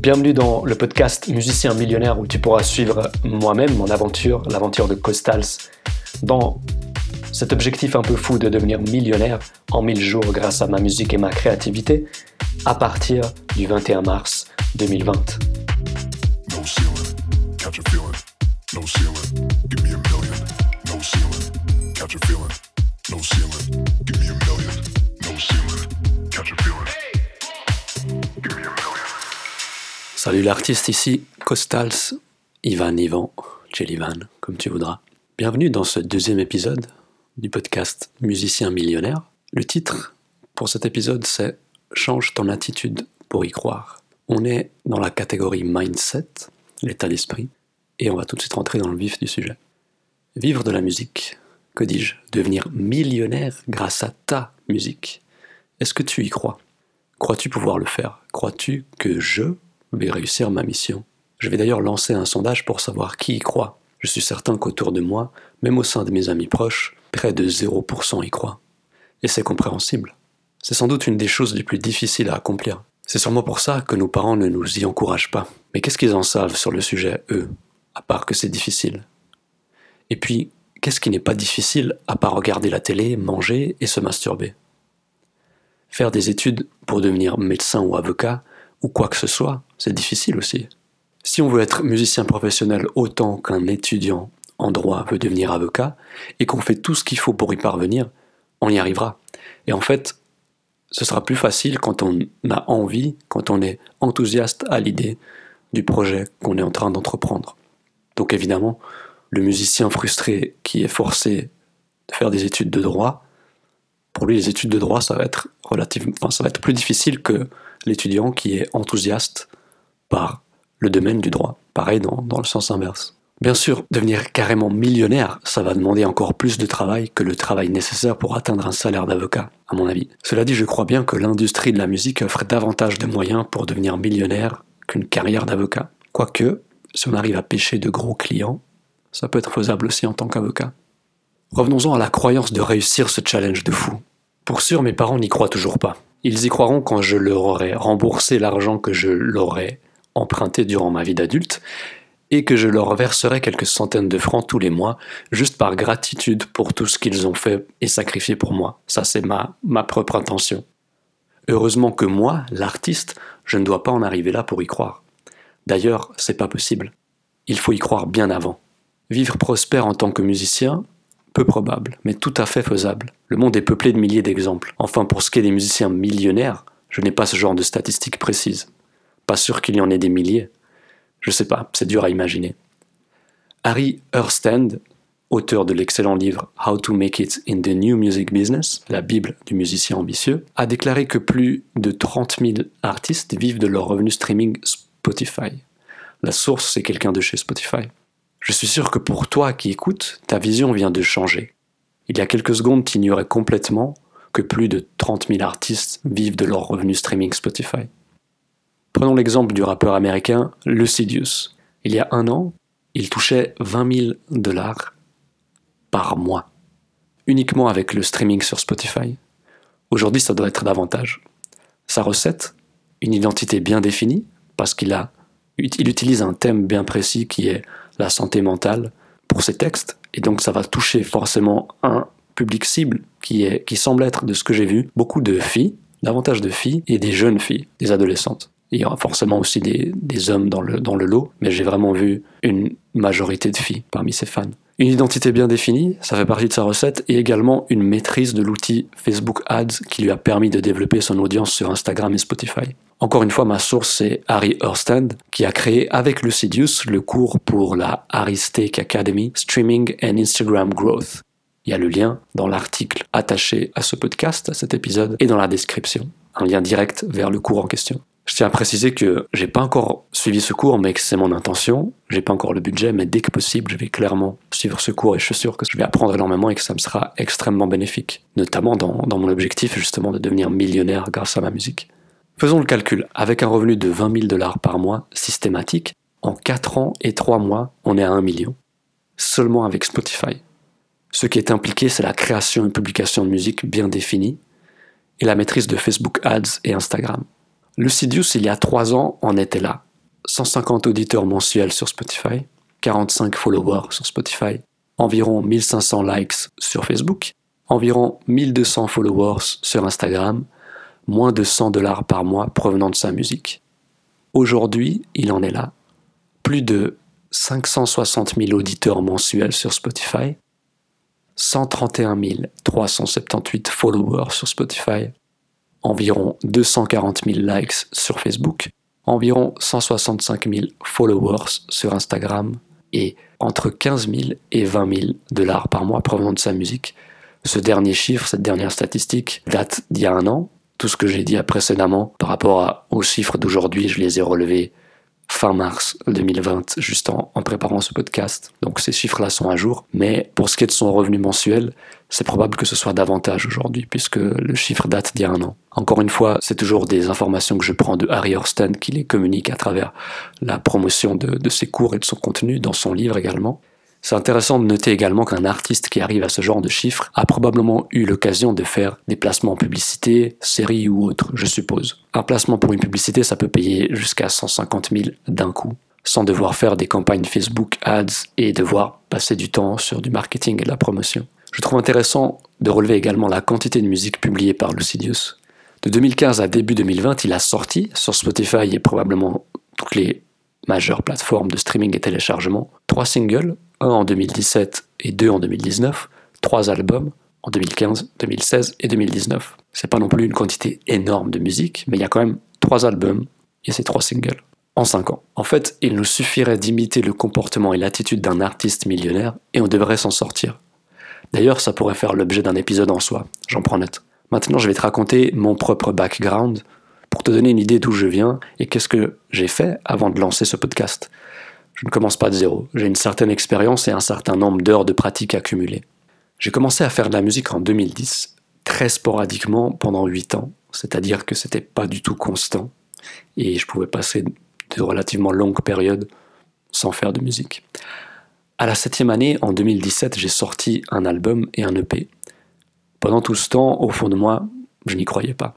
Bienvenue dans le podcast Musicien millionnaire où tu pourras suivre moi-même mon aventure, l'aventure de Costals, dans cet objectif un peu fou de devenir millionnaire en 1000 jours grâce à ma musique et ma créativité à partir du 21 mars 2020. Salut l'artiste ici, Costals, Ivan Ivan, Jellyvan, comme tu voudras. Bienvenue dans ce deuxième épisode du podcast Musicien millionnaire. Le titre pour cet épisode c'est Change ton attitude pour y croire. On est dans la catégorie mindset, l'état d'esprit, et on va tout de suite rentrer dans le vif du sujet. Vivre de la musique, que dis-je Devenir millionnaire grâce à ta musique. Est-ce que tu y crois? Crois-tu pouvoir le faire? Crois-tu que je vais réussir ma mission Je vais d'ailleurs lancer un sondage pour savoir qui y croit. Je suis certain qu'autour de moi, même au sein de mes amis proches, près de 0% y croient. Et c'est compréhensible. C'est sans doute une des choses les plus difficiles à accomplir. C'est sûrement pour ça que nos parents ne nous y encouragent pas. Mais qu'est-ce qu'ils en savent sur le sujet, eux, à part que c'est difficile? Et puis, qu'est-ce qui n'est pas difficile à part regarder la télé, manger et se masturber? Faire des études pour devenir médecin ou avocat, ou quoi que ce soit, c'est difficile aussi. Si on veut être musicien professionnel autant qu'un étudiant en droit veut devenir avocat, et qu'on fait tout ce qu'il faut pour y parvenir, on y arrivera. Et en fait, ce sera plus facile quand on a envie, quand on est enthousiaste à l'idée du projet qu'on est en train d'entreprendre. Donc évidemment, le musicien frustré qui est forcé de faire des études de droit, pour lui les études de droit ça va être relativement, ça va être plus difficile que l'étudiant qui est enthousiaste par le domaine du droit. Pareil dans, dans le sens inverse. Bien sûr, devenir carrément millionnaire, ça va demander encore plus de travail que le travail nécessaire pour atteindre un salaire d'avocat, à mon avis. Cela dit, je crois bien que l'industrie de la musique offre davantage de moyens pour devenir millionnaire qu'une carrière d'avocat. Quoique, si on arrive à pêcher de gros clients, ça peut être faisable aussi en tant qu'avocat. Revenons-en à la croyance de réussir ce challenge de fou. Pour sûr, mes parents n'y croient toujours pas. Ils y croiront quand je leur aurai remboursé l'argent que je leur ai emprunté durant ma vie d'adulte, et que je leur verserai quelques centaines de francs tous les mois, juste par gratitude pour tout ce qu'ils ont fait et sacrifié pour moi. Ça, c'est ma, ma propre intention. Heureusement que moi, l'artiste, je ne dois pas en arriver là pour y croire. D'ailleurs, c'est pas possible. Il faut y croire bien avant. Vivre prospère en tant que musicien, peu probable, mais tout à fait faisable. Le monde est peuplé de milliers d'exemples. Enfin, pour ce qui est des musiciens millionnaires, je n'ai pas ce genre de statistiques précises. Pas sûr qu'il y en ait des milliers. Je sais pas, c'est dur à imaginer. Harry Hurstand, auteur de l'excellent livre How to Make It in the New Music Business, la Bible du musicien ambitieux, a déclaré que plus de 30 000 artistes vivent de leur revenu streaming Spotify. La source, c'est quelqu'un de chez Spotify. Je suis sûr que pour toi qui écoutes, ta vision vient de changer. Il y a quelques secondes, tu ignorais complètement que plus de 30 000 artistes vivent de leur revenu streaming Spotify. Prenons l'exemple du rappeur américain Lucidius. Il y a un an, il touchait 20 000 dollars par mois, uniquement avec le streaming sur Spotify. Aujourd'hui, ça doit être davantage. Sa recette, une identité bien définie, parce qu'il a, il utilise un thème bien précis qui est la santé mentale pour ses textes, et donc ça va toucher forcément un public cible qui semble être, de ce que j'ai vu, beaucoup de filles, davantage de filles et des jeunes filles, des adolescentes. Il y aura forcément aussi des, hommes dans le, dans le lot, mais j'ai vraiment vu une majorité de filles parmi ses fans. Une identité bien définie, ça fait partie de sa recette, et également une maîtrise de l'outil Facebook Ads qui lui a permis de développer son audience sur Instagram et Spotify. Encore une fois, ma source c'est Harry Hurstand, qui a créé avec Lucidius le cours pour la Harry Steak Academy Streaming and Instagram Growth. Il y a le lien dans l'article attaché à ce podcast, à cet épisode, et dans la description. Un lien direct vers le cours en question. Je tiens à préciser que j'ai pas encore suivi ce cours, mais que c'est mon intention. J'ai pas encore le budget, mais dès que possible, je vais clairement suivre ce cours et je suis sûr que je vais apprendre énormément et que ça me sera extrêmement bénéfique. Notamment dans, mon objectif, justement, de devenir millionnaire grâce à ma musique. Faisons le calcul. Avec un revenu de 20 000 dollars par mois systématique, en 4 ans et 3 mois, on est à 1 million. Seulement avec Spotify. Ce qui est impliqué, c'est la création et publication de musique bien définie et la maîtrise de Facebook Ads et Instagram. Lucidius, il y a trois ans, en était là. 150 auditeurs mensuels sur Spotify, 45 followers sur Spotify, environ 1500 likes sur Facebook, environ 1200 followers sur Instagram, moins de 100 dollars par mois provenant de sa musique. Aujourd'hui, il en est là. Plus de 560 000 auditeurs mensuels sur Spotify, 131 378 followers sur Spotify, environ 240 000 likes sur Facebook, environ 165 000 followers sur Instagram et entre 15 000 et 20 000 dollars par mois provenant de sa musique. Ce dernier chiffre, cette dernière statistique date d'il y a un an. Tout ce que j'ai dit précédemment par rapport aux chiffres d'aujourd'hui, je les ai relevés fin mars 2020, juste en, préparant ce podcast. Donc ces chiffres-là sont à jour. Mais pour ce qui est de son revenu mensuel, c'est probable que ce soit davantage aujourd'hui, puisque le chiffre date d'il y a un an. Encore une fois, c'est toujours des informations que je prends de Harry Horston, qui les communique à travers la promotion de, de ses cours et de son contenu, dans son livre également. C'est intéressant de noter également qu'un artiste qui arrive à ce genre de chiffres a probablement eu l'occasion de faire des placements en publicité, série ou autre, je suppose. Un placement pour une publicité, ça peut payer jusqu'à 150 000 d'un coup, sans devoir faire des campagnes Facebook Ads et devoir passer du temps sur du marketing et de la promotion. Je trouve intéressant de relever également la quantité de musique publiée par Lucidius. De 2015 à début 2020, il a sorti sur Spotify et probablement toutes les majeures plateformes de streaming et téléchargement trois singles un en 2017 et deux en 2019, trois albums en 2015, 2016 et 2019. C'est pas non plus une quantité énorme de musique, mais il y a quand même trois albums et ces trois singles en cinq ans. En fait, il nous suffirait d'imiter le comportement et l'attitude d'un artiste millionnaire et on devrait s'en sortir. D'ailleurs, ça pourrait faire l'objet d'un épisode en soi, j'en prends note. Maintenant, je vais te raconter mon propre background pour te donner une idée d'où je viens et qu'est-ce que j'ai fait avant de lancer ce podcast. Je ne commence pas de zéro. J'ai une certaine expérience et un certain nombre d'heures de pratique accumulées. J'ai commencé à faire de la musique en 2010, très sporadiquement pendant 8 ans, c'est-à-dire que c'était pas du tout constant et je pouvais passer de relativement longues périodes sans faire de musique. À la septième année, en 2017, j'ai sorti un album et un EP. Pendant tout ce temps, au fond de moi, je n'y croyais pas.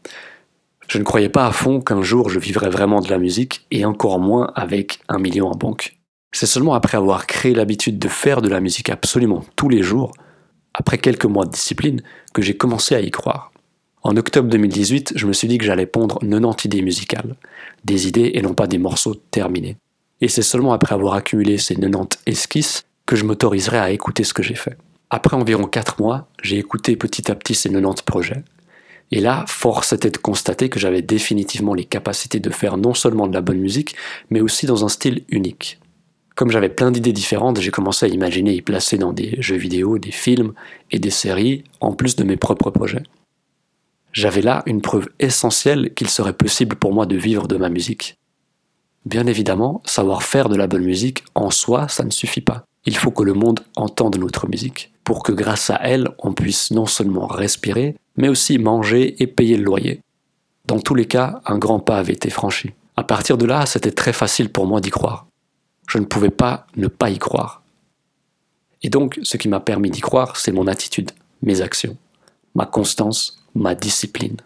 Je ne croyais pas à fond qu'un jour je vivrais vraiment de la musique et encore moins avec un million en banque. C'est seulement après avoir créé l'habitude de faire de la musique absolument tous les jours, après quelques mois de discipline, que j'ai commencé à y croire. En octobre 2018, je me suis dit que j'allais pondre 90 idées musicales, des idées et non pas des morceaux terminés. Et c'est seulement après avoir accumulé ces 90 esquisses que je m'autoriserai à écouter ce que j'ai fait. Après environ 4 mois, j'ai écouté petit à petit ces 90 projets. Et là, force était de constater que j'avais définitivement les capacités de faire non seulement de la bonne musique, mais aussi dans un style unique. Comme j'avais plein d'idées différentes, j'ai commencé à imaginer y placer dans des jeux vidéo, des films et des séries, en plus de mes propres projets. J'avais là une preuve essentielle qu'il serait possible pour moi de vivre de ma musique. Bien évidemment, savoir faire de la bonne musique en soi, ça ne suffit pas. Il faut que le monde entende notre musique, pour que grâce à elle, on puisse non seulement respirer, mais aussi manger et payer le loyer. Dans tous les cas, un grand pas avait été franchi. À partir de là, c'était très facile pour moi d'y croire je ne pouvais pas ne pas y croire. Et donc, ce qui m'a permis d'y croire, c'est mon attitude, mes actions, ma constance, ma discipline.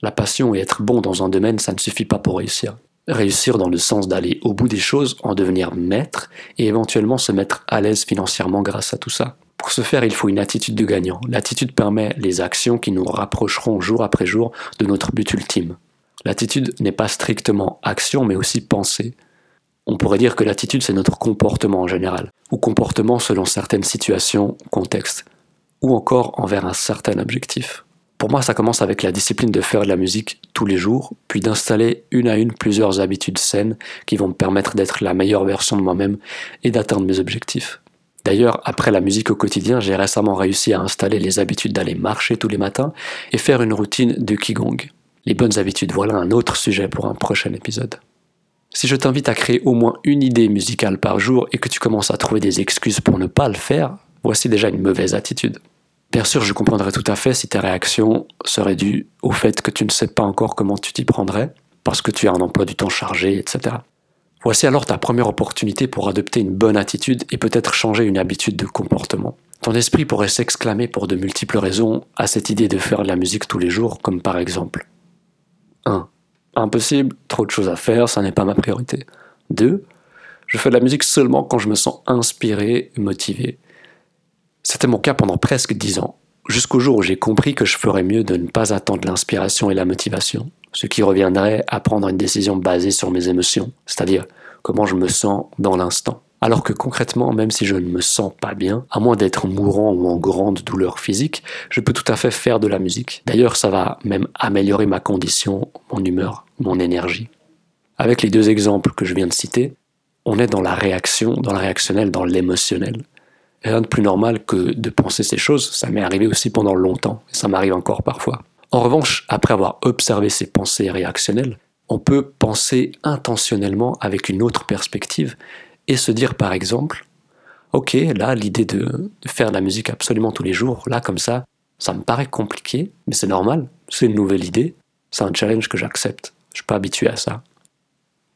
La passion et être bon dans un domaine, ça ne suffit pas pour réussir. Réussir dans le sens d'aller au bout des choses, en devenir maître et éventuellement se mettre à l'aise financièrement grâce à tout ça. Pour ce faire, il faut une attitude de gagnant. L'attitude permet les actions qui nous rapprocheront jour après jour de notre but ultime. L'attitude n'est pas strictement action, mais aussi pensée, on pourrait dire que l'attitude, c'est notre comportement en général, ou comportement selon certaines situations, contextes, ou encore envers un certain objectif. Pour moi, ça commence avec la discipline de faire de la musique tous les jours, puis d'installer une à une plusieurs habitudes saines qui vont me permettre d'être la meilleure version de moi-même et d'atteindre mes objectifs. D'ailleurs, après la musique au quotidien, j'ai récemment réussi à installer les habitudes d'aller marcher tous les matins et faire une routine de Qigong. Les bonnes habitudes, voilà un autre sujet pour un prochain épisode. Si je t'invite à créer au moins une idée musicale par jour et que tu commences à trouver des excuses pour ne pas le faire, voici déjà une mauvaise attitude. Bien sûr, je comprendrais tout à fait si tes réactions seraient dues au fait que tu ne sais pas encore comment tu t'y prendrais, parce que tu as un emploi du temps chargé, etc. Voici alors ta première opportunité pour adopter une bonne attitude et peut-être changer une habitude de comportement. Ton esprit pourrait s'exclamer pour de multiples raisons à cette idée de faire de la musique tous les jours, comme par exemple 1 impossible, trop de choses à faire, ça n'est pas ma priorité. 2. Je fais de la musique seulement quand je me sens inspiré, motivé. C'était mon cas pendant presque 10 ans, jusqu'au jour où j'ai compris que je ferais mieux de ne pas attendre l'inspiration et la motivation, ce qui reviendrait à prendre une décision basée sur mes émotions, c'est-à-dire comment je me sens dans l'instant. Alors que concrètement, même si je ne me sens pas bien, à moins d'être mourant ou en grande douleur physique, je peux tout à fait faire de la musique. D'ailleurs, ça va même améliorer ma condition, mon humeur, mon énergie. Avec les deux exemples que je viens de citer, on est dans la réaction, dans la réactionnelle, dans l'émotionnel. Rien de plus normal que de penser ces choses, ça m'est arrivé aussi pendant longtemps, et ça m'arrive encore parfois. En revanche, après avoir observé ces pensées réactionnelles, on peut penser intentionnellement avec une autre perspective et se dire par exemple, ok, là l'idée de, faire de la musique absolument tous les jours, là comme ça, ça me paraît compliqué, mais c'est normal, c'est une nouvelle idée, c'est un challenge que j'accepte, je suis pas habitué à ça.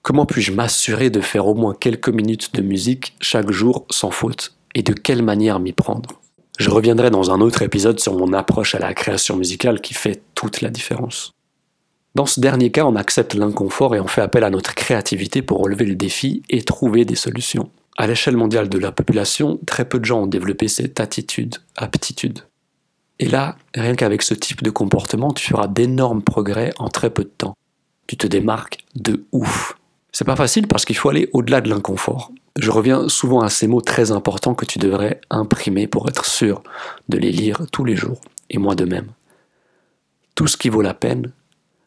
Comment puis-je m'assurer de faire au moins quelques minutes de musique chaque jour sans faute? Et de quelle manière m'y prendre? Je reviendrai dans un autre épisode sur mon approche à la création musicale qui fait toute la différence. Dans ce dernier cas, on accepte l'inconfort et on fait appel à notre créativité pour relever le défi et trouver des solutions. À l'échelle mondiale de la population, très peu de gens ont développé cette attitude, aptitude. Et là, rien qu'avec ce type de comportement, tu feras d'énormes progrès en très peu de temps. Tu te démarques de ouf. C'est pas facile parce qu'il faut aller au-delà de l'inconfort. Je reviens souvent à ces mots très importants que tu devrais imprimer pour être sûr de les lire tous les jours, et moi de même. Tout ce qui vaut la peine,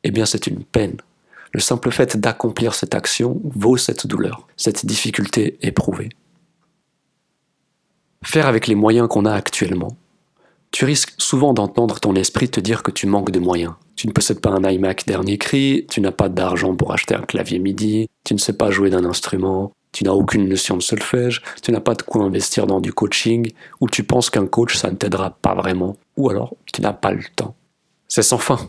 eh bien c'est une peine. Le simple fait d'accomplir cette action vaut cette douleur, cette difficulté éprouvée. Faire avec les moyens qu'on a actuellement. Tu risques souvent d'entendre ton esprit te dire que tu manques de moyens. Tu ne possèdes pas un iMac dernier cri, tu n'as pas d'argent pour acheter un clavier MIDI, tu ne sais pas jouer d'un instrument, tu n'as aucune notion de solfège, tu n'as pas de quoi investir dans du coaching, ou tu penses qu'un coach ça ne t'aidera pas vraiment, ou alors tu n'as pas le temps. C'est sans fin.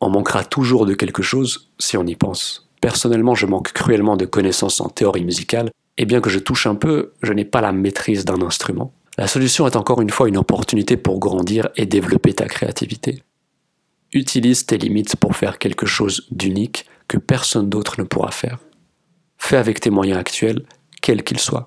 On manquera toujours de quelque chose si on y pense. Personnellement, je manque cruellement de connaissances en théorie musicale, et bien que je touche un peu, je n'ai pas la maîtrise d'un instrument. La solution est encore une fois une opportunité pour grandir et développer ta créativité. Utilise tes limites pour faire quelque chose d'unique que personne d'autre ne pourra faire. Fais avec tes moyens actuels, quels qu'ils soient.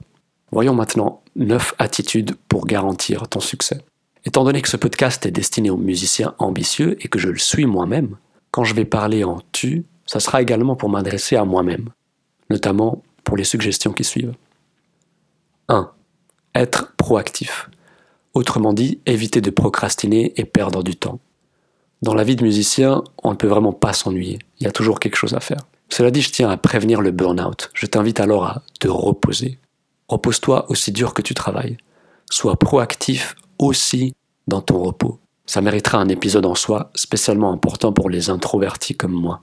Voyons maintenant 9 attitudes pour garantir ton succès. Étant donné que ce podcast est destiné aux musiciens ambitieux et que je le suis moi-même, quand je vais parler en tu, ça sera également pour m'adresser à moi-même, notamment pour les suggestions qui suivent. 1. Être proactif. Autrement dit, éviter de procrastiner et perdre du temps. Dans la vie de musicien, on ne peut vraiment pas s'ennuyer, il y a toujours quelque chose à faire. Cela dit, je tiens à prévenir le burn-out. Je t'invite alors à te reposer. Repose-toi aussi dur que tu travailles. Sois proactif aussi dans ton repos. Ça méritera un épisode en soi spécialement important pour les introvertis comme moi.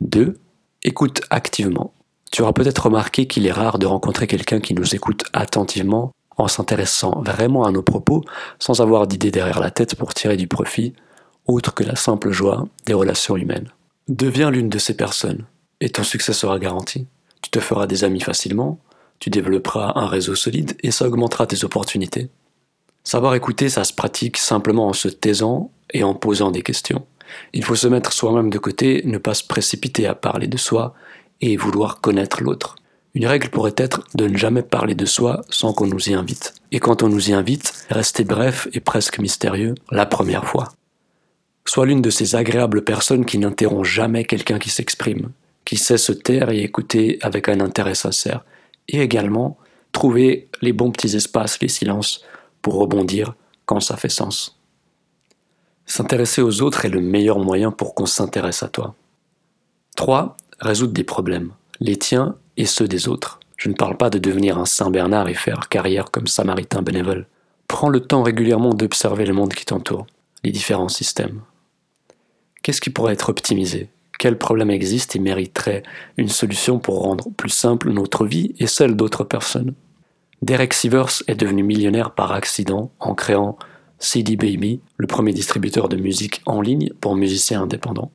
2. Écoute activement. Tu auras peut-être remarqué qu'il est rare de rencontrer quelqu'un qui nous écoute attentivement en s'intéressant vraiment à nos propos sans avoir d'idée derrière la tête pour tirer du profit, autre que la simple joie des relations humaines. Deviens l'une de ces personnes et ton succès sera garanti. Tu te feras des amis facilement, tu développeras un réseau solide et ça augmentera tes opportunités. Savoir écouter, ça se pratique simplement en se taisant et en posant des questions. Il faut se mettre soi-même de côté, ne pas se précipiter à parler de soi et vouloir connaître l'autre. Une règle pourrait être de ne jamais parler de soi sans qu'on nous y invite. Et quand on nous y invite, rester bref et presque mystérieux la première fois. Sois l'une de ces agréables personnes qui n'interrompt jamais quelqu'un qui s'exprime, qui sait se taire et écouter avec un intérêt sincère, et également trouver les bons petits espaces, les silences, pour rebondir quand ça fait sens. S'intéresser aux autres est le meilleur moyen pour qu'on s'intéresse à toi. 3. Résoudre des problèmes, les tiens et ceux des autres. Je ne parle pas de devenir un Saint Bernard et faire carrière comme samaritain bénévole. Prends le temps régulièrement d'observer le monde qui t'entoure, les différents systèmes. Qu'est-ce qui pourrait être optimisé? Quel problème existe et mériterait une solution pour rendre plus simple notre vie et celle d'autres personnes? Derek Sivers est devenu millionnaire par accident en créant CD Baby, le premier distributeur de musique en ligne pour musiciens indépendants.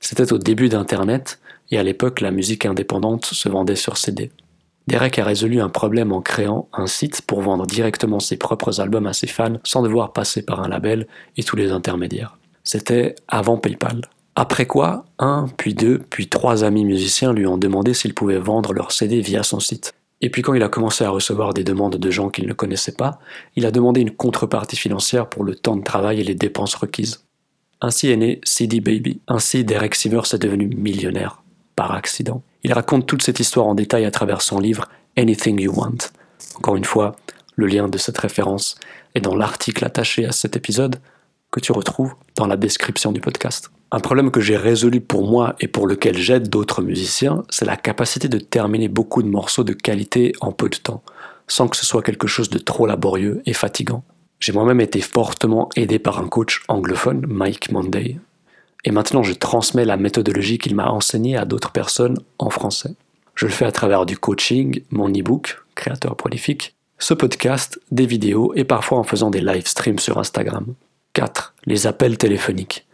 C'était au début d'Internet et à l'époque la musique indépendante se vendait sur CD. Derek a résolu un problème en créant un site pour vendre directement ses propres albums à ses fans sans devoir passer par un label et tous les intermédiaires. C'était avant PayPal. Après quoi, un, puis deux, puis trois amis musiciens lui ont demandé s'ils pouvaient vendre leurs CD via son site. Et puis quand il a commencé à recevoir des demandes de gens qu'il ne connaissait pas, il a demandé une contrepartie financière pour le temps de travail et les dépenses requises. Ainsi est né CD Baby. Ainsi Derek Sivers est devenu millionnaire, par accident. Il raconte toute cette histoire en détail à travers son livre Anything You Want. Encore une fois, le lien de cette référence est dans l'article attaché à cet épisode que tu retrouves dans la description du podcast. Un problème que j'ai résolu pour moi et pour lequel j'aide d'autres musiciens, c'est la capacité de terminer beaucoup de morceaux de qualité en peu de temps, sans que ce soit quelque chose de trop laborieux et fatigant. J'ai moi-même été fortement aidé par un coach anglophone, Mike Monday, et maintenant je transmets la méthodologie qu'il m'a enseignée à d'autres personnes en français. Je le fais à travers du coaching, mon e-book, créateur prolifique, ce podcast, des vidéos et parfois en faisant des live streams sur Instagram. 4. Les appels téléphoniques.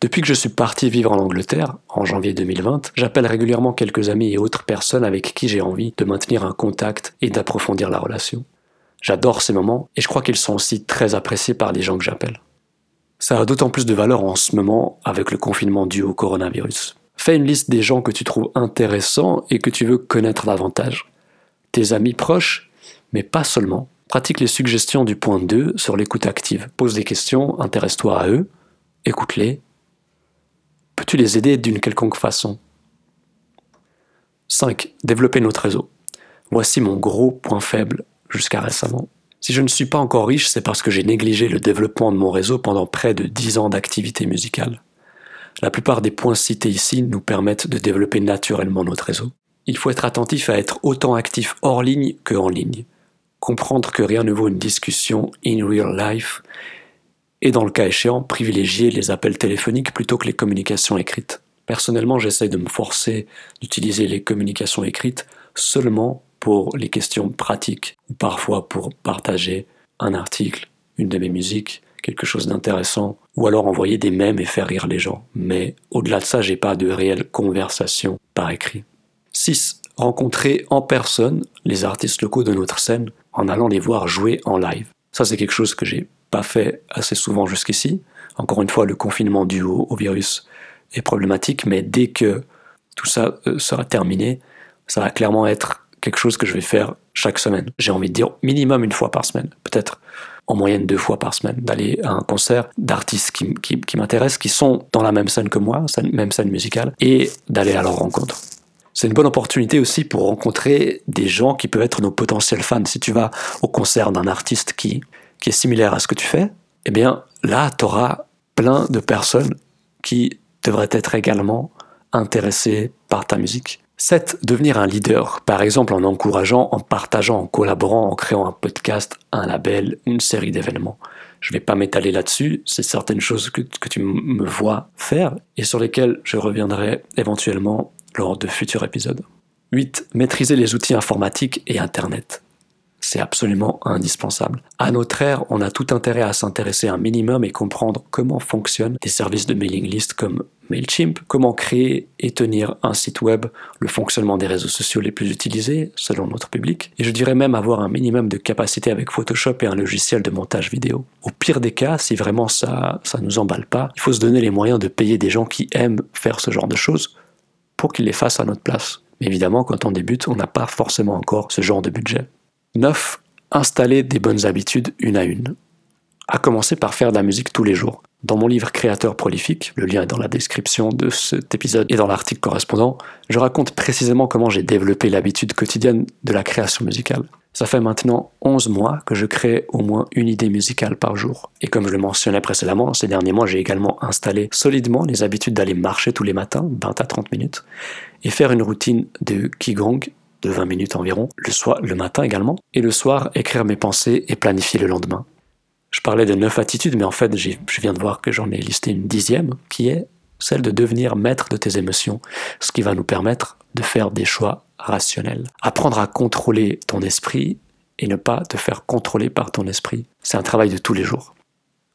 Depuis que je suis parti vivre en Angleterre, en janvier 2020, j'appelle régulièrement quelques amis et autres personnes avec qui j'ai envie de maintenir un contact et d'approfondir la relation. J'adore ces moments et je crois qu'ils sont aussi très appréciés par les gens que j'appelle. Ça a d'autant plus de valeur en ce moment avec le confinement dû au coronavirus. Fais une liste des gens que tu trouves intéressants et que tu veux connaître davantage. Tes amis proches, mais pas seulement. Pratique les suggestions du point 2 sur l'écoute active. Pose des questions, intéresse-toi à eux, écoute-les Peux-tu les aider d'une quelconque façon? 5. Développer notre réseau. Voici mon gros point faible jusqu'à récemment. Si je ne suis pas encore riche, c'est parce que j'ai négligé le développement de mon réseau pendant près de 10 ans d'activité musicale. La plupart des points cités ici nous permettent de développer naturellement notre réseau. Il faut être attentif à être autant actif hors ligne que en ligne. Comprendre que rien ne vaut une discussion in real life et dans le cas échéant, privilégier les appels téléphoniques plutôt que les communications écrites. Personnellement, j'essaye de me forcer d'utiliser les communications écrites seulement pour les questions pratiques ou parfois pour partager un article, une de mes musiques, quelque chose d'intéressant, ou alors envoyer des mèmes et faire rire les gens. Mais au-delà de ça, j'ai pas de réelle conversation par écrit. 6. Rencontrer en personne les artistes locaux de notre scène en allant les voir jouer en live. Ça, c'est quelque chose que j'ai pas fait assez souvent jusqu'ici. Encore une fois, le confinement dû au, virus est problématique, mais dès que tout ça euh, sera terminé, ça va clairement être quelque chose que je vais faire chaque semaine. J'ai envie de dire minimum une fois par semaine, peut-être en moyenne deux fois par semaine, d'aller à un concert d'artistes qui, qui, qui m'intéressent, qui sont dans la même scène que moi, même scène musicale, et d'aller à leur rencontre. C'est une bonne opportunité aussi pour rencontrer des gens qui peuvent être nos potentiels fans. Si tu vas au concert d'un artiste qui qui est similaire à ce que tu fais, eh bien là, tu auras plein de personnes qui devraient être également intéressées par ta musique. 7. Devenir un leader, par exemple en encourageant, en partageant, en collaborant, en créant un podcast, un label, une série d'événements. Je ne vais pas m'étaler là-dessus, c'est certaines choses que, que tu me vois faire et sur lesquelles je reviendrai éventuellement lors de futurs épisodes. 8. Maîtriser les outils informatiques et Internet c'est absolument indispensable. À notre ère, on a tout intérêt à s'intéresser un minimum et comprendre comment fonctionnent des services de mailing list comme Mailchimp, comment créer et tenir un site web, le fonctionnement des réseaux sociaux les plus utilisés selon notre public, et je dirais même avoir un minimum de capacité avec Photoshop et un logiciel de montage vidéo. Au pire des cas, si vraiment ça ça nous emballe pas, il faut se donner les moyens de payer des gens qui aiment faire ce genre de choses pour qu'ils les fassent à notre place. Mais évidemment, quand on débute, on n'a pas forcément encore ce genre de budget. 9. Installer des bonnes habitudes une à une. À commencer par faire de la musique tous les jours. Dans mon livre Créateur prolifique, le lien est dans la description de cet épisode et dans l'article correspondant, je raconte précisément comment j'ai développé l'habitude quotidienne de la création musicale. Ça fait maintenant 11 mois que je crée au moins une idée musicale par jour. Et comme je le mentionnais précédemment, ces derniers mois, j'ai également installé solidement les habitudes d'aller marcher tous les matins, 20 à 30 minutes, et faire une routine de Qigong de 20 minutes environ, le, soir, le matin également, et le soir écrire mes pensées et planifier le lendemain. Je parlais de neuf attitudes, mais en fait, je viens de voir que j'en ai listé une dixième, qui est celle de devenir maître de tes émotions, ce qui va nous permettre de faire des choix rationnels. Apprendre à contrôler ton esprit et ne pas te faire contrôler par ton esprit, c'est un travail de tous les jours.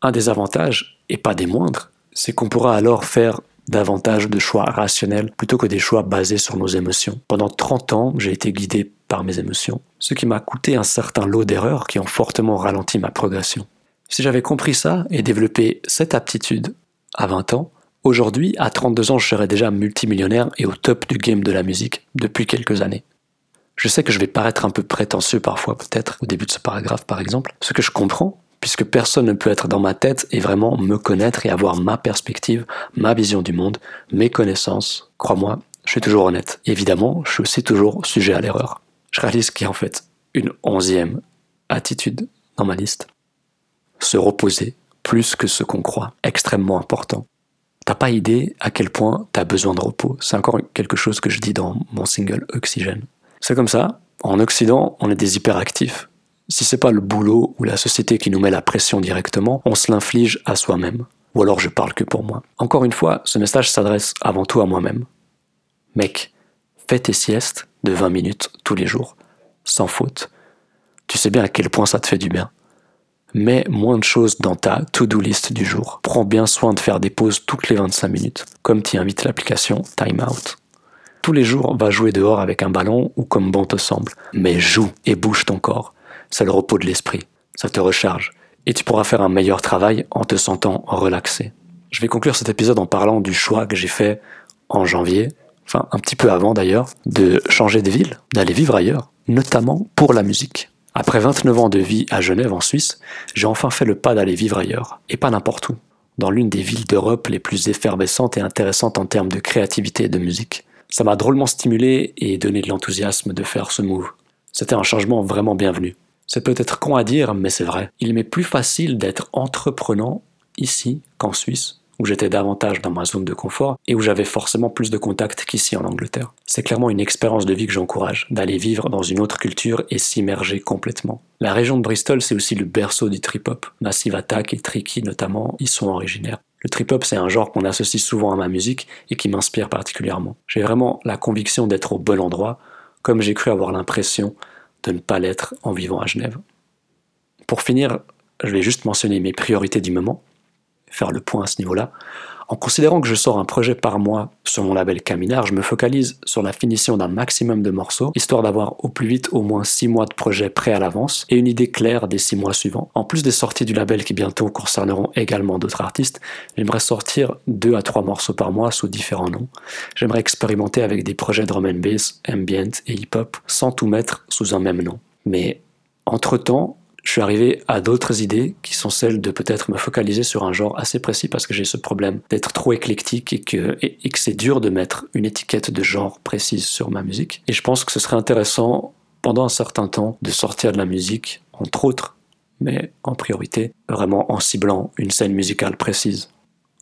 Un des avantages, et pas des moindres, c'est qu'on pourra alors faire davantage de choix rationnels plutôt que des choix basés sur nos émotions. Pendant 30 ans, j'ai été guidé par mes émotions, ce qui m'a coûté un certain lot d'erreurs qui ont fortement ralenti ma progression. Si j'avais compris ça et développé cette aptitude à 20 ans, Aujourd'hui, à 32 ans, je serais déjà multimillionnaire et au top du game de la musique depuis quelques années. Je sais que je vais paraître un peu prétentieux parfois, peut-être, au début de ce paragraphe par exemple, ce que je comprends, puisque personne ne peut être dans ma tête et vraiment me connaître et avoir ma perspective, ma vision du monde, mes connaissances. Crois-moi, je suis toujours honnête. évidemment, je suis aussi toujours sujet à l'erreur. Je réalise qu'il y a en fait une onzième attitude dans ma liste. Se reposer plus que ce qu'on croit, extrêmement important. T'as pas idée à quel point t'as besoin de repos. C'est encore quelque chose que je dis dans mon single Oxygène. C'est comme ça. En Occident, on est des hyperactifs. Si c'est pas le boulot ou la société qui nous met la pression directement, on se l'inflige à soi-même. Ou alors je parle que pour moi. Encore une fois, ce message s'adresse avant tout à moi-même. Mec, fais tes siestes de 20 minutes tous les jours, sans faute. Tu sais bien à quel point ça te fait du bien. Mets moins de choses dans ta to-do list du jour. Prends bien soin de faire des pauses toutes les 25 minutes, comme t'y invite l'application Time Out. Tous les jours, va jouer dehors avec un ballon ou comme bon te semble. Mais joue et bouge ton corps. C'est le repos de l'esprit. Ça te recharge. Et tu pourras faire un meilleur travail en te sentant relaxé. Je vais conclure cet épisode en parlant du choix que j'ai fait en janvier, enfin un petit peu avant d'ailleurs, de changer de ville, d'aller vivre ailleurs, notamment pour la musique. Après 29 ans de vie à Genève en Suisse, j'ai enfin fait le pas d'aller vivre ailleurs, et pas n'importe où, dans l'une des villes d'Europe les plus effervescentes et intéressantes en termes de créativité et de musique. Ça m'a drôlement stimulé et donné de l'enthousiasme de faire ce move. C'était un changement vraiment bienvenu. C'est peut-être con à dire, mais c'est vrai. Il m'est plus facile d'être entreprenant ici qu'en Suisse, où j'étais davantage dans ma zone de confort et où j'avais forcément plus de contacts qu'ici en Angleterre. C'est clairement une expérience de vie que j'encourage, d'aller vivre dans une autre culture et s'immerger complètement. La région de Bristol, c'est aussi le berceau du trip-hop. Massive Attack et Tricky notamment y sont originaires. Le trip-hop, c'est un genre qu'on associe souvent à ma musique et qui m'inspire particulièrement. J'ai vraiment la conviction d'être au bon endroit, comme j'ai cru avoir l'impression de ne pas l'être en vivant à Genève. Pour finir, je vais juste mentionner mes priorités du moment, faire le point à ce niveau-là. En considérant que je sors un projet par mois sur mon label Caminar, je me focalise sur la finition d'un maximum de morceaux, histoire d'avoir au plus vite au moins 6 mois de projet prêt à l'avance et une idée claire des 6 mois suivants. En plus des sorties du label qui bientôt concerneront également d'autres artistes, j'aimerais sortir 2 à 3 morceaux par mois sous différents noms. J'aimerais expérimenter avec des projets drum and bass, ambient et hip-hop sans tout mettre sous un même nom. Mais entre-temps, je suis arrivé à d'autres idées qui sont celles de peut-être me focaliser sur un genre assez précis parce que j'ai ce problème d'être trop éclectique et que, c'est dur de mettre une étiquette de genre précise sur ma musique. Et je pense que ce serait intéressant pendant un certain temps de sortir de la musique, entre autres, mais en priorité, vraiment en ciblant une scène musicale précise.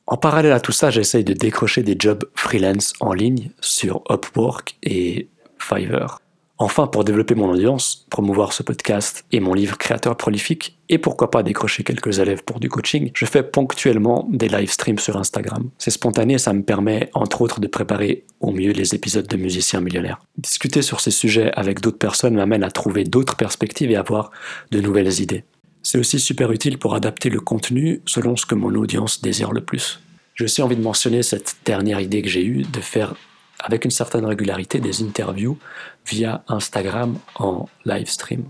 En parallèle à tout ça, j'essaye de décrocher des jobs freelance en ligne sur Upwork et Fiverr. Enfin, pour développer mon audience, promouvoir ce podcast et mon livre Créateur prolifique, et pourquoi pas décrocher quelques élèves pour du coaching, je fais ponctuellement des live streams sur Instagram. C'est spontané ça me permet, entre autres, de préparer au mieux les épisodes de Musiciens Millionnaires. Discuter sur ces sujets avec d'autres personnes m'amène à trouver d'autres perspectives et à avoir de nouvelles idées. C'est aussi super utile pour adapter le contenu selon ce que mon audience désire le plus. J'ai aussi envie de mentionner cette dernière idée que j'ai eue de faire avec une certaine régularité des interviews via Instagram en live stream.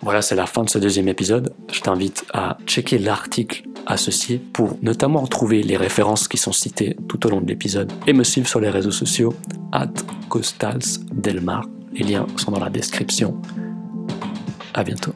Voilà, c'est la fin de ce deuxième épisode. Je t'invite à checker l'article associé pour notamment retrouver les références qui sont citées tout au long de l'épisode et me suivre sur les réseaux sociaux at costalsdelmar. Les liens sont dans la description. À bientôt.